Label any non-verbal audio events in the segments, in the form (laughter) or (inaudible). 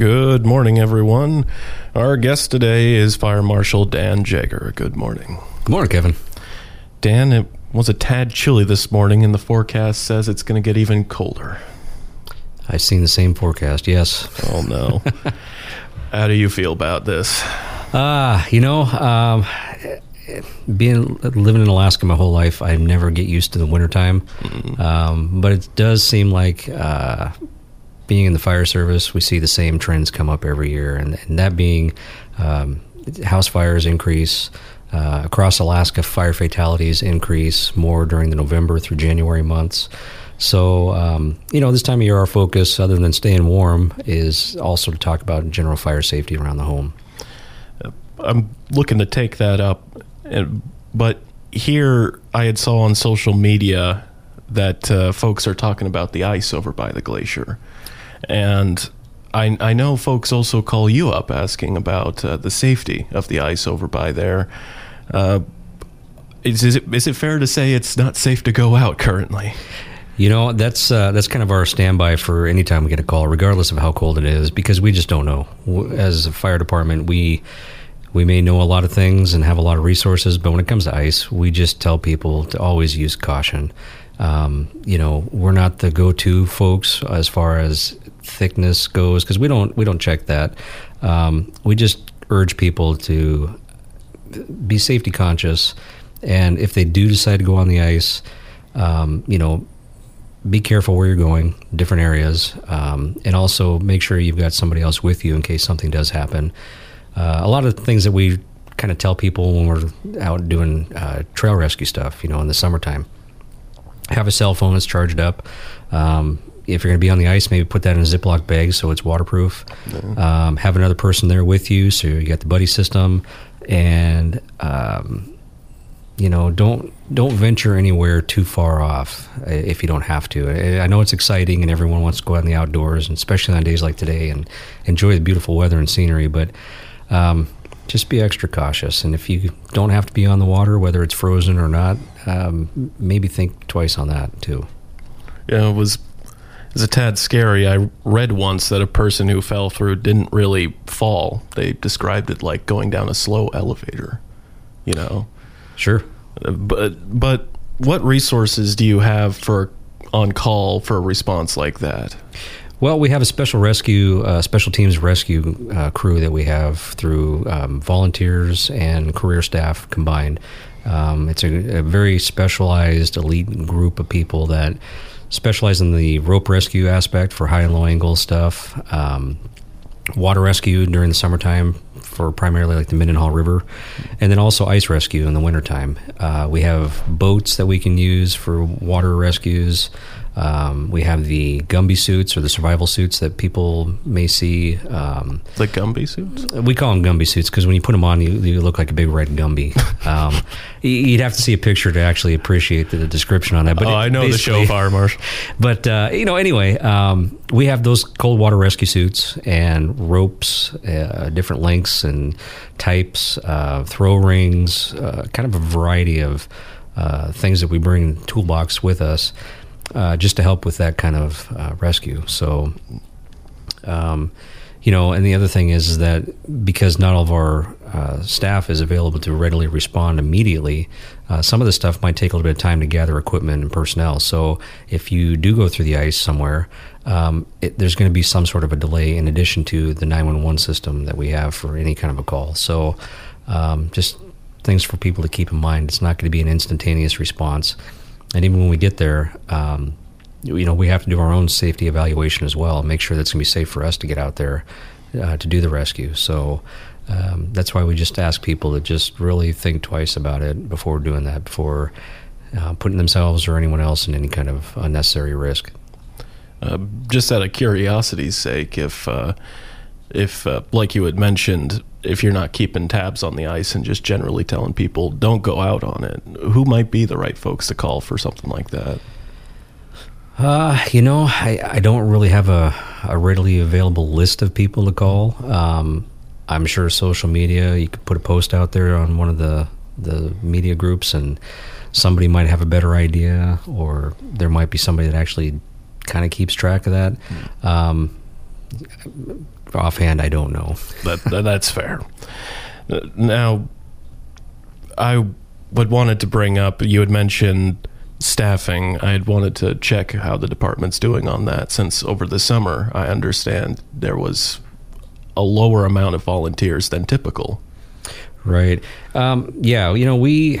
Good morning, everyone. Our guest today is Fire Marshal Dan Jagar. Good morning. Good morning, Kevin. Dan, it was a tad chilly this morning, and the forecast says it's going to get even colder. I've seen the same forecast, yes. Oh, no. (laughs) How do you feel about this? Ah, uh, you know, um, being living in Alaska my whole life, I never get used to the wintertime. Mm-hmm. Um, but it does seem like uh, being in the fire service, we see the same trends come up every year, and, and that being um, house fires increase. Uh, across Alaska, fire fatalities increase more during the November through January months. So, um, you know, this time of year, our focus, other than staying warm, is also to talk about general fire safety around the home. I'm looking to take that up, but here I had saw on social media that uh, folks are talking about the ice over by the glacier. And I, I know folks also call you up asking about uh, the safety of the ice over by there. Uh, is, is, it, is it fair to say it's not safe to go out currently? You know, that's uh, that's kind of our standby for any time we get a call, regardless of how cold it is, because we just don't know. As a fire department, we we may know a lot of things and have a lot of resources, but when it comes to ice, we just tell people to always use caution. Um, you know, we're not the go-to folks as far as thickness goes because we don't we don't check that. Um, we just urge people to be safety conscious, and if they do decide to go on the ice, um, you know, be careful where you're going, different areas, um, and also make sure you've got somebody else with you in case something does happen. Uh, a lot of things that we kind of tell people when we're out doing uh, trail rescue stuff, you know, in the summertime. Have a cell phone that's charged up. Um, if you're going to be on the ice, maybe put that in a Ziploc bag so it's waterproof. Um, have another person there with you, so you got the buddy system, and um, you know, don't don't venture anywhere too far off if you don't have to. I know it's exciting and everyone wants to go out in the outdoors, and especially on days like today, and enjoy the beautiful weather and scenery. But um, just be extra cautious. And if you don't have to be on the water, whether it's frozen or not, um, maybe think twice on that too. Yeah, it was it was a tad scary. I read once that a person who fell through didn't really fall. They described it like going down a slow elevator. You know. Sure. Uh, but but what resources do you have for on call for a response like that? Well, we have a special rescue, uh, special teams rescue uh, crew that we have through um, volunteers and career staff combined. Um, it's a, a, very specialized, elite group of people that specialize in the rope rescue aspect for high and low angle stuff, um, water rescue during the summertime for primarily like the Mendenhall River, and then also ice rescue in the wintertime. Uh, we have boats that we can use for water rescues. Um, we have the Gumby suits or the survival suits that people may see. Um, the Gumby suits? We call them Gumby suits because when you put them on, you, you, look like a big red Gumby. Um, (laughs) you'd have to see a picture to actually appreciate the description on that. But oh, I know the show Fire Marshal. (laughs) But uh, you know, anyway, um, we have those cold water rescue suits and ropes, uh, different lengths and types, uh, throw rings, uh, kind of a variety of uh, things that we bring toolbox with us uh, just to help with that kind of uh, rescue. So, um, you know, and the other thing is, is that because not all of our uh, staff is available to readily respond immediately, uh, some of the stuff might take a little bit of time to gather equipment and personnel. So, if you do go through the ice somewhere, um, it, there's going to be some sort of a delay in addition to the 911 system that we have for any kind of a call. So, um, just things for people to keep in mind. It's not going to be an instantaneous response and even when we get there, um, you know, we have to do our own safety evaluation as well, make sure that's going to be safe for us to get out there uh, to do the rescue. So um, that's why we just ask people to just really think twice about it before doing that, before uh, putting themselves or anyone else in any kind of unnecessary risk. Uh, just out of curiosity's sake, if uh, if uh, like you had mentioned, if you're not keeping tabs on the ice and just generally telling people don't go out on it, who might be the right folks to call for something like that? Uh, you know, I, I don't really have a, a readily available list of people to call. Um, I'm sure social media, you could put a post out there on one of the, the media groups and somebody might have a better idea, or there might be somebody that actually kind of keeps track of that. Mm. Um, offhand, I don't know. That, that that's fair. Now, I would wanted to bring up. You had mentioned staffing. I had wanted to check how the department's doing on that since over the summer, I understand there was a lower amount of volunteers than typical. Right. Um, yeah. You know, we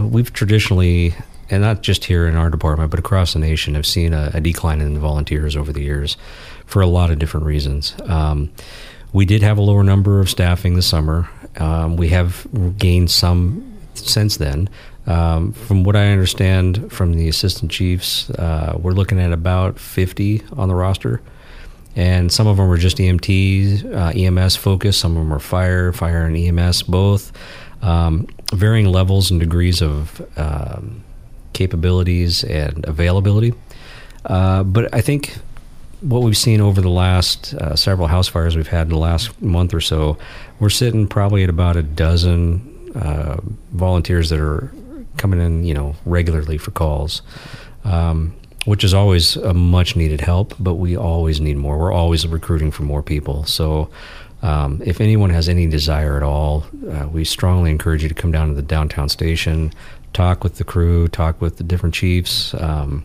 we've traditionally, and not just here in our department, but across the nation, have seen a, a decline in volunteers over the years for a lot of different reasons. Um, we did have a lower number of staffing this summer. Um, we have gained some since then. Um, from what I understand from the assistant chiefs, uh, we're looking at about 50 on the roster. And some of them are just EMTs, uh, EMS focused. Some of them are fire, fire and EMS both. Um, varying levels and degrees of um, capabilities and availability. Uh, but I think what we've seen over the last uh, several house fires we've had in the last month or so, we're sitting probably at about a dozen uh, volunteers that are coming in, you know, regularly for calls, um, which is always a much needed help. But we always need more. We're always recruiting for more people. So. Um, if anyone has any desire at all, uh, we strongly encourage you to come down to the downtown station, talk with the crew, talk with the different chiefs. Um,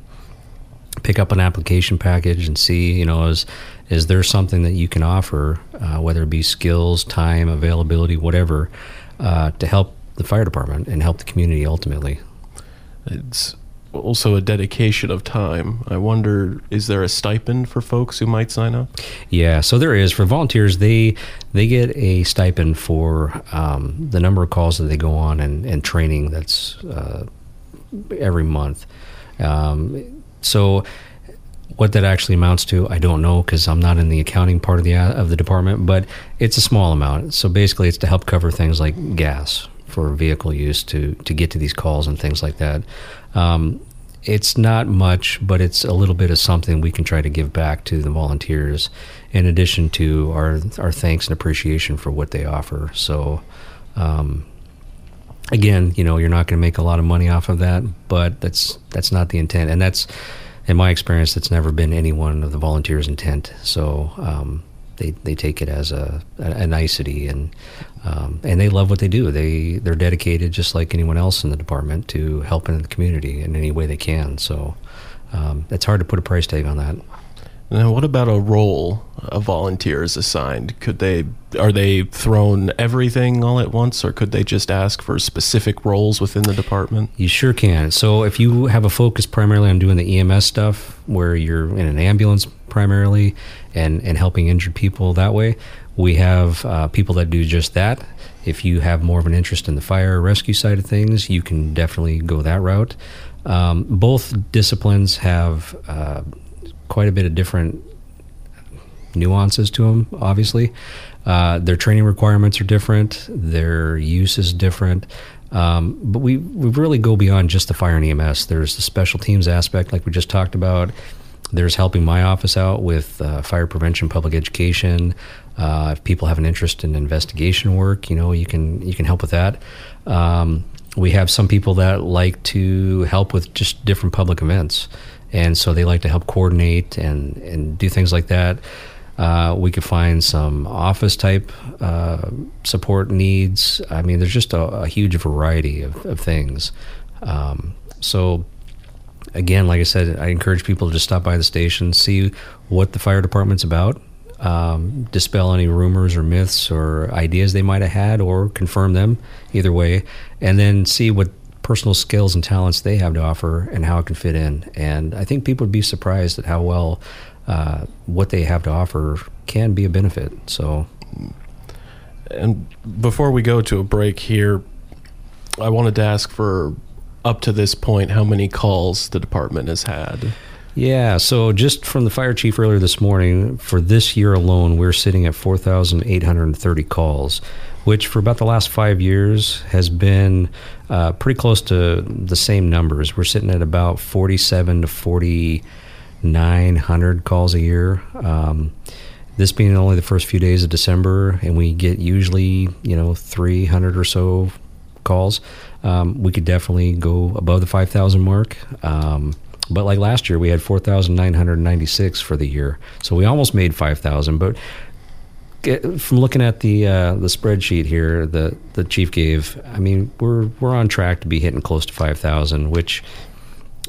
pick up an application package and see, you know, is is there something that you can offer, uh, whether it be skills, time, availability, whatever, uh, to help the fire department and help the community ultimately. It's also a dedication of time. I wonder, is there a stipend for folks who might sign up? Yeah, so there is for volunteers. They they get a stipend for um, the number of calls that they go on and, and training. That's uh, every month. Um, so what that actually amounts to, I don't know because I'm not in the accounting part of the of the department. But it's a small amount. So basically, it's to help cover things like gas for vehicle use to to get to these calls and things like that. Um, it's not much, but it's a little bit of something we can try to give back to the volunteers, in addition to our our thanks and appreciation for what they offer. So. Um, again, you know, you're not going to make a lot of money off of that, but that's that's not the intent, and that's in my experience, that's never been any one of the volunteers' intent. So um, they they take it as a, a, nicety, and um, and they love what they do. They they're dedicated, just like anyone else in the department, to helping the community in any way they can. So um, it's hard to put a price tag on that. Now, what about a role a volunteer is assigned? Could they are they thrown everything all at once, or could they just ask for specific roles within the department? You sure can. So, if you have a focus primarily on doing the EMS stuff, where you're in an ambulance primarily, and and helping injured people that way, we have uh, people that do just that. If you have more of an interest in the fire rescue side of things, you can definitely go that route. Um, both disciplines have uh, quite a bit of different nuances to them, obviously. Uh, their training requirements are different, their use is different. Um, but we, we really go beyond just the fire and EMS. There's the special teams aspect, like we just talked about. There's helping my office out with uh, fire prevention, public education. Uh, if people have an interest in investigation work, you know, you can you can help with that. Um, we have some people that like to help with just different public events and so they like to help coordinate and and do things like that. Uh, we could find some office type uh, support needs. I mean, there's just a, a huge variety of, of things. Um, so, again, like I said, I encourage people to just stop by the station, see what the fire department's about, um, dispel any rumors or myths or ideas they might have had, or confirm them. Either way, and then see what personal skills and talents they have to offer and how it can fit in. And I think people would be surprised at how well uh, what they have to offer can be a benefit. So, and before we go to a break here, I wanted to ask for up to this point how many calls the department has had. Yeah, so just from the fire chief earlier this morning, for this year alone, we're sitting at 4,830 calls which for about the last five years has been uh, pretty close to the same numbers. We're sitting at about 47 to 4,900 calls a year. Um, this being only the first few days of December, and we get usually, you know, 300 or so calls. Um, we could definitely go above the 5,000 mark. Um, but like last year, we had 4,996 for the year. So we almost made 5,000. But from looking at the uh, the spreadsheet here, the the chief gave. I mean, we're we're on track to be hitting close to five thousand, which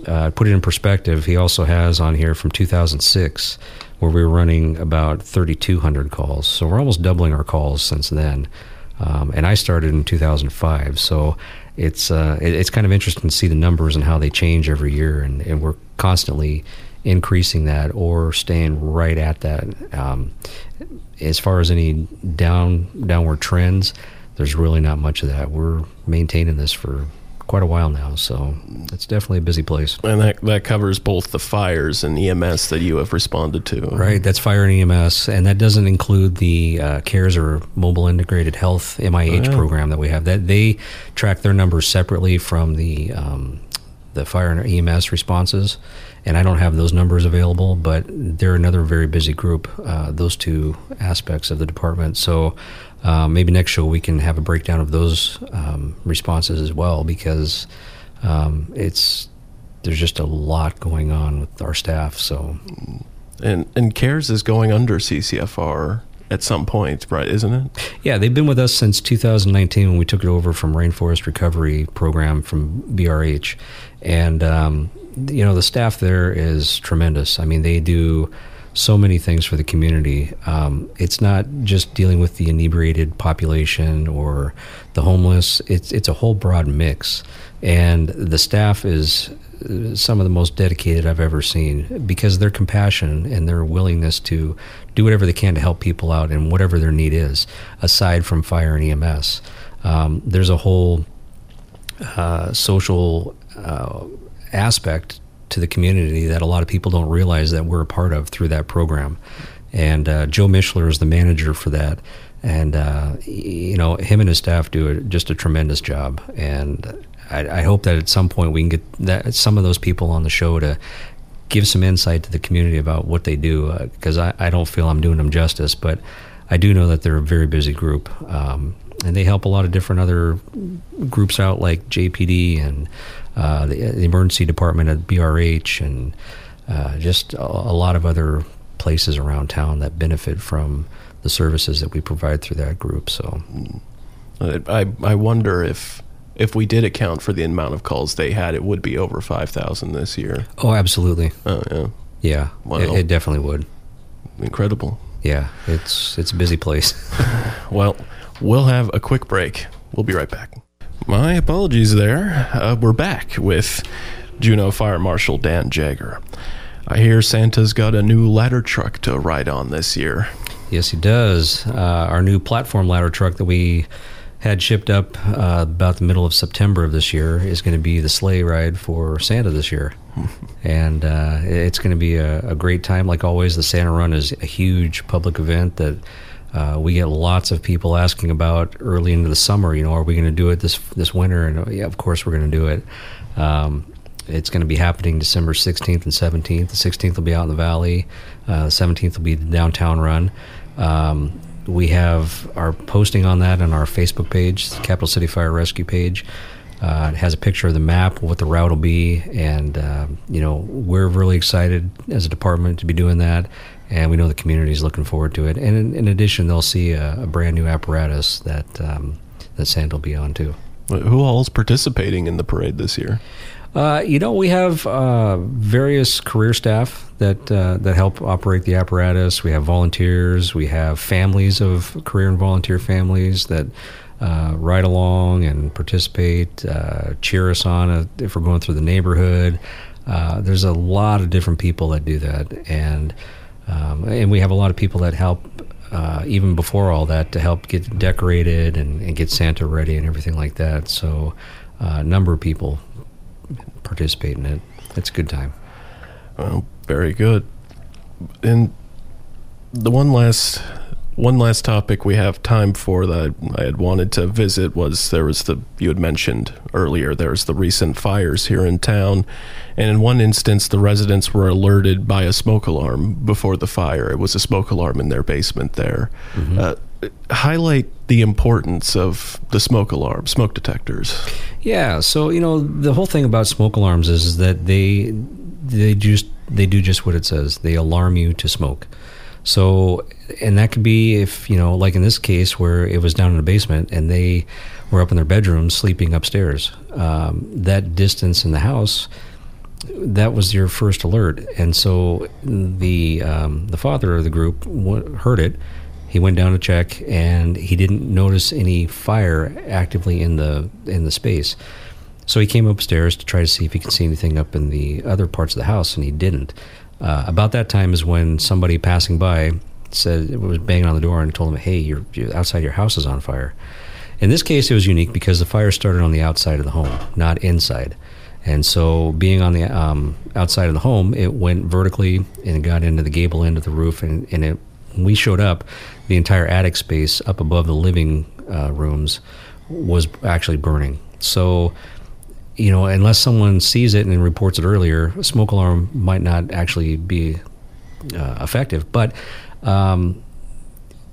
uh, put it in perspective. He also has on here from 2006, where we were running about 3,200 calls. So we're almost doubling our calls since then. Um, and I started in 2005, so it's uh, it, it's kind of interesting to see the numbers and how they change every year, and, and we're constantly increasing that or staying right at that. Um, as far as any down downward trends, there's really not much of that. We're maintaining this for quite a while now, so it's definitely a busy place. And that that covers both the fires and EMS that you have responded to. Right, that's fire and EMS, and that doesn't include the uh, CARES or Mobile Integrated Health MIH yeah. program that we have. That they track their numbers separately from the um, the fire and EMS responses, and I don't have those numbers available, but they're another very busy group. Uh, those two aspects of the department, so. Uh, maybe next show we can have a breakdown of those um, responses as well because um, it's there's just a lot going on with our staff. So, and and CARES is going under CCFR at some point, right? Isn't it? Yeah, they've been with us since 2019 when we took it over from Rainforest Recovery Program from BRH, and um, you know the staff there is tremendous. I mean, they do so many things for the community. Um, it's not just dealing with the inebriated population or the homeless. It's it's a whole broad mix, and the staff is some of the most dedicated I've ever seen because their compassion and their willingness to do whatever they can to help people out and whatever their need is, aside from fire and EMS. Um, there's a whole uh, social uh, aspect to the community that a lot of people don't realize that we're a part of through that program. And uh, Joe Mishler is the manager for that. And, uh, you know, him and his staff do just a tremendous job. And I, I, hope that at some point we can get that, some of those people on the show to give some insight to the community about what they do. Because uh, I, I, don't feel I'm doing them justice, but I do know that they're a very busy group. Um, and they help a lot of different other groups out like JPD and uh, the, the, emergency department at BRH, and uh, just a, a, lot of other places around town that benefit from the services that we provide through that group. So, I I wonder if if we did account for the amount of calls they had, it would be over five thousand this year. Oh, absolutely. Oh yeah. Yeah, well, it, it definitely would. Incredible. Yeah, it's it's a busy place. (laughs) well, we'll have a quick break. We'll be right back. My apologies there. Uh, we're back with Juneau Fire Marshal Dan Jagar. I hear Santa's got a new ladder truck to ride on this year. Yes, he does. Uh, our new platform ladder truck that we had shipped up uh, about the middle of September of this year is going to be the sleigh ride for Santa this year. (laughs) and uh, it's going to be a, a, great time. Like always, the Santa Run is a huge public event that uh, we get lots of people asking about early into the summer. You know, are we going to do it this this winter? And uh, yeah, of course we're going to do it. Um, it's going to be happening December 16th and 17th. The 16th will be out in the valley. Uh, the 17th will be the downtown run. Um, we have our posting on that on our Facebook page, Capital City Fire Rescue page. Uh, it has a picture of the map, what the route will be, and uh, you know we're really excited as a department to be doing that and we know the community is looking forward to it. And in, in addition, they'll see a, a, brand new apparatus that um, that Santa will be on too. Who all is participating in the parade this year? Uh, you know, we have uh, various career staff that uh, that help operate the apparatus. We have volunteers. We have families of career and volunteer families that uh, ride along and participate, uh, cheer us on uh, if we're going through the neighborhood. there's a lot of different people that do that, and um, and we have a lot of people that help uh, even before all that to help get decorated and, and, get Santa ready and everything like that. So uh, a number of people participate in it. It's a good time. Well, very good. And the one last one last topic we have time for that I had wanted to visit was there was the you had mentioned earlier there's the recent fires here in town and in one instance the residents were alerted by a smoke alarm before the fire it was a smoke alarm in their basement there mm-hmm. uh, highlight the importance of the smoke alarm smoke detectors yeah so you know the whole thing about smoke alarms is that they they just they do just what it says they alarm you to smoke So, and that could be if, you know, like in this case where it was down in the basement and they were up in their bedroom sleeping upstairs. Um, that distance in the house, that was your first alert. And so the, um, the father of the group heard it. He went down to check and he didn't notice any fire actively in the, in the space. So he came upstairs to try to see if he could see anything up in the other parts of the house, and he didn't. Uh, about that time is when somebody passing by said it was banging on the door and told him, "Hey, you're, you're outside your house is on fire." In this case, it was unique because the fire started on the outside of the home, not inside. And so, being on the um, outside of the home, it went vertically and got into the gable end of the roof. And, and it, when we showed up, the entire attic space up above the living uh, rooms was actually burning. So, you know, unless someone sees it and reports it earlier, a smoke alarm might not actually be uh, effective. But um,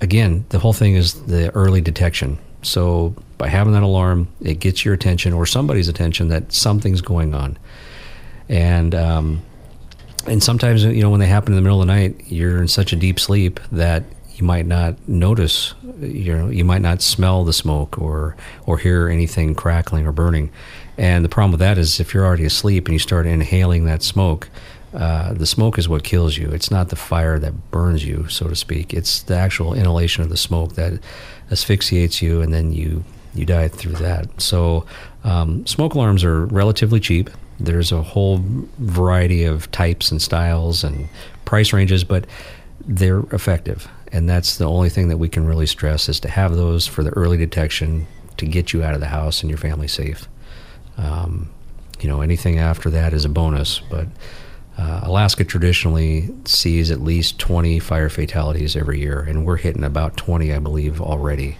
again, the whole thing is the early detection. So by having that alarm, it gets your attention or somebody's attention that something's going on. And um, and sometimes you know when they happen in the middle of the night, you're in such a deep sleep that you might not notice. You know, you might not smell the smoke or or hear anything crackling or burning. And the problem with that is if you're already asleep and you start inhaling that smoke, uh, the smoke is what kills you. It's not the fire that burns you, so to speak. It's the actual inhalation of the smoke that asphyxiates you, and then you you die through that. So, um, smoke alarms are relatively cheap. There's a whole variety of types and styles and price ranges, but they're effective. And that's the only thing that we can really stress is to have those for the early detection to get you out of the house and your family safe. Um, you know, anything after that is a bonus, but uh, Alaska traditionally sees at least 20 fire fatalities every year, and we're hitting about 20, I believe, already.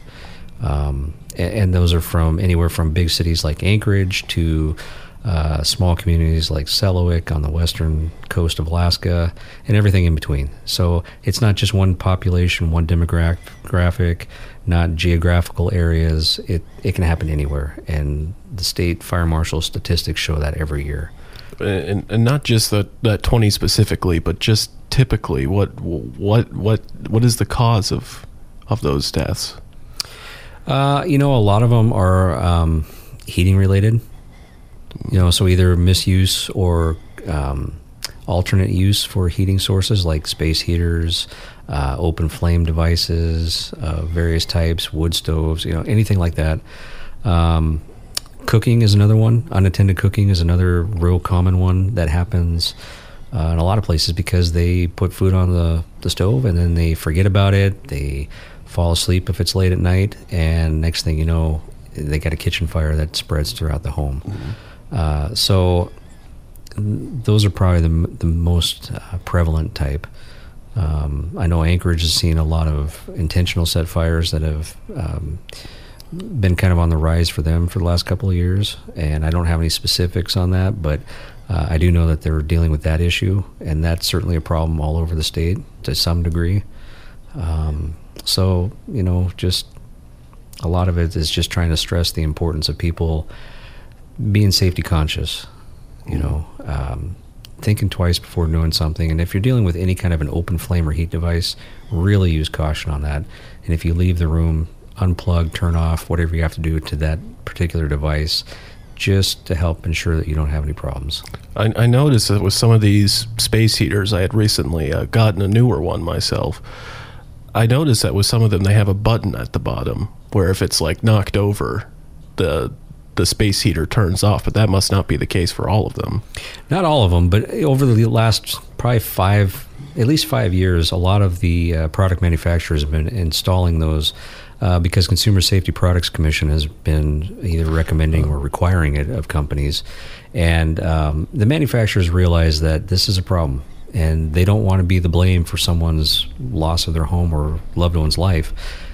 Um, and, and, those are from anywhere from big cities like Anchorage to uh, small communities like Selawik on the western coast of Alaska, and everything in between. So it's not just one population, one demographic, not geographical areas. It it can happen anywhere, and the state fire marshal statistics show that every year. And, and not just that that twenty specifically, but just typically, what what what what is the cause of of those deaths? Uh, you know, a lot of them are um, heating related. You know, so either misuse or um, alternate use for heating sources like space heaters, uh, open flame devices, uh, various types, wood stoves, you know, anything like that. Um, cooking is another one. Unattended cooking is another real common one that happens uh, in a lot of places because they put food on the, the stove and then they forget about it. They fall asleep if it's late at night, and next thing you know, they got a kitchen fire that spreads throughout the home. Mm-hmm. Uh, so those are probably the, the most uh, prevalent type. Um, I know Anchorage has seen a lot of intentional set fires that have um, been kind of on the rise for them for the last couple of years, and I don't have any specifics on that, but uh, I do know that they're dealing with that issue, and that's certainly a problem all over the state to some degree. Um, so, you know, just a lot of it is just trying to stress the importance of people being safety conscious, you know, um, thinking twice before doing something. And if you're dealing with any kind of an open flame or heat device, really use caution on that. And if you leave the room, unplug, turn off, whatever you have to do to that particular device, just to help ensure that you don't have any problems. I, I noticed that with some of these space heaters, I had recently uh, gotten a newer one myself. I noticed that with some of them, they have a button at the bottom where if it's like knocked over, the the space heater turns off, but that must not be the case for all of them. Not all of them, but over the last probably five, at least five years, a lot of the uh, product manufacturers have been installing those uh, because Consumer Safety Products Commission has been either recommending or requiring it of companies, and um, the manufacturers realize that this is a problem. And they don't want to be the blame for someone's loss of their home or loved one's life.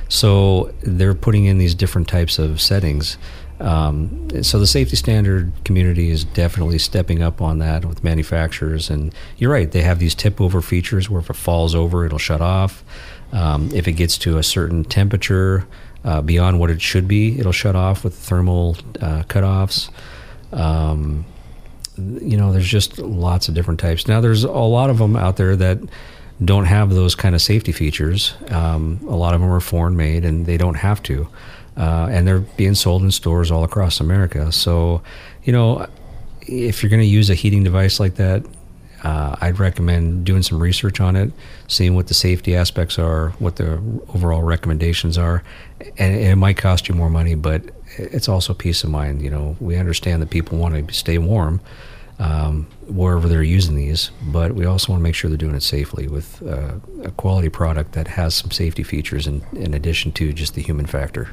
So they're putting in these different types of settings um, so the safety standard community is definitely stepping up on that with manufacturers. And you're right; they have these tip over features where if it falls over, it'll shut off. Um, if it gets to a certain temperature uh, beyond what it should be, it'll shut off with thermal uh, cutoffs. Um, you know, there's just lots of different types. Now, there's a lot of them out there that don't have those kind of safety features. Um, a lot of them are foreign made, and they don't have to. Uh, and they're being sold in stores all across America. So, you know, if you're going to use a heating device like that, uh, I'd recommend doing some research on it, seeing what the safety aspects are, what the overall recommendations are, and it might cost you more money, but it's also peace of mind. You know, we understand that people want to stay warm um, wherever they're using these, but we also want to make sure they're doing it safely with uh, a quality product that has some safety features in, in addition to just the human factor.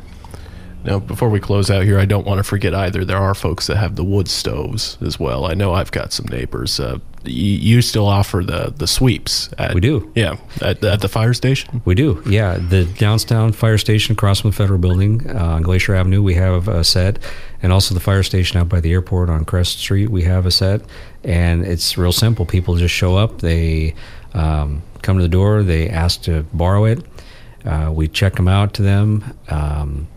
Now, before we close out here, I don't want to forget either. There are folks that have the wood stoves as well. I know I've got some neighbors. Uh, you, you still offer the the sweeps. At, We do. Yeah, at, at the fire station. We do, yeah. The Downtown Fire Station across from the Federal Building uh, on Glacier Avenue, we have a set, and also the fire station out by the airport on Crest Street, we have a set. And it's real simple. People just show up, they um, come to the door, they ask to borrow it. Uh, we check them out to them. Um,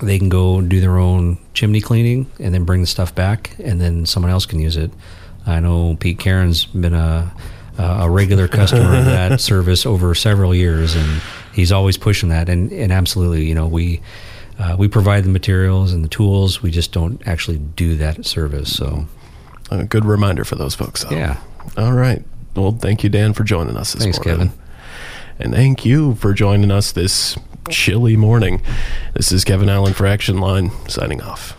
they can go do their own chimney cleaning and then bring the stuff back, and then someone else can use it. I know Pete Karen's been a a regular (laughs) customer of that service over several years, and he's always pushing that. And, and absolutely, you know, we uh, we provide the materials and the tools. We just don't actually do that service. So A good reminder for those folks. though. yeah, All right. Well, thank you, Dan, for joining us this Thanks, morning. Kevin. And thank you for joining us this chilly morning. This is Kevin Allen for Action Line, signing off.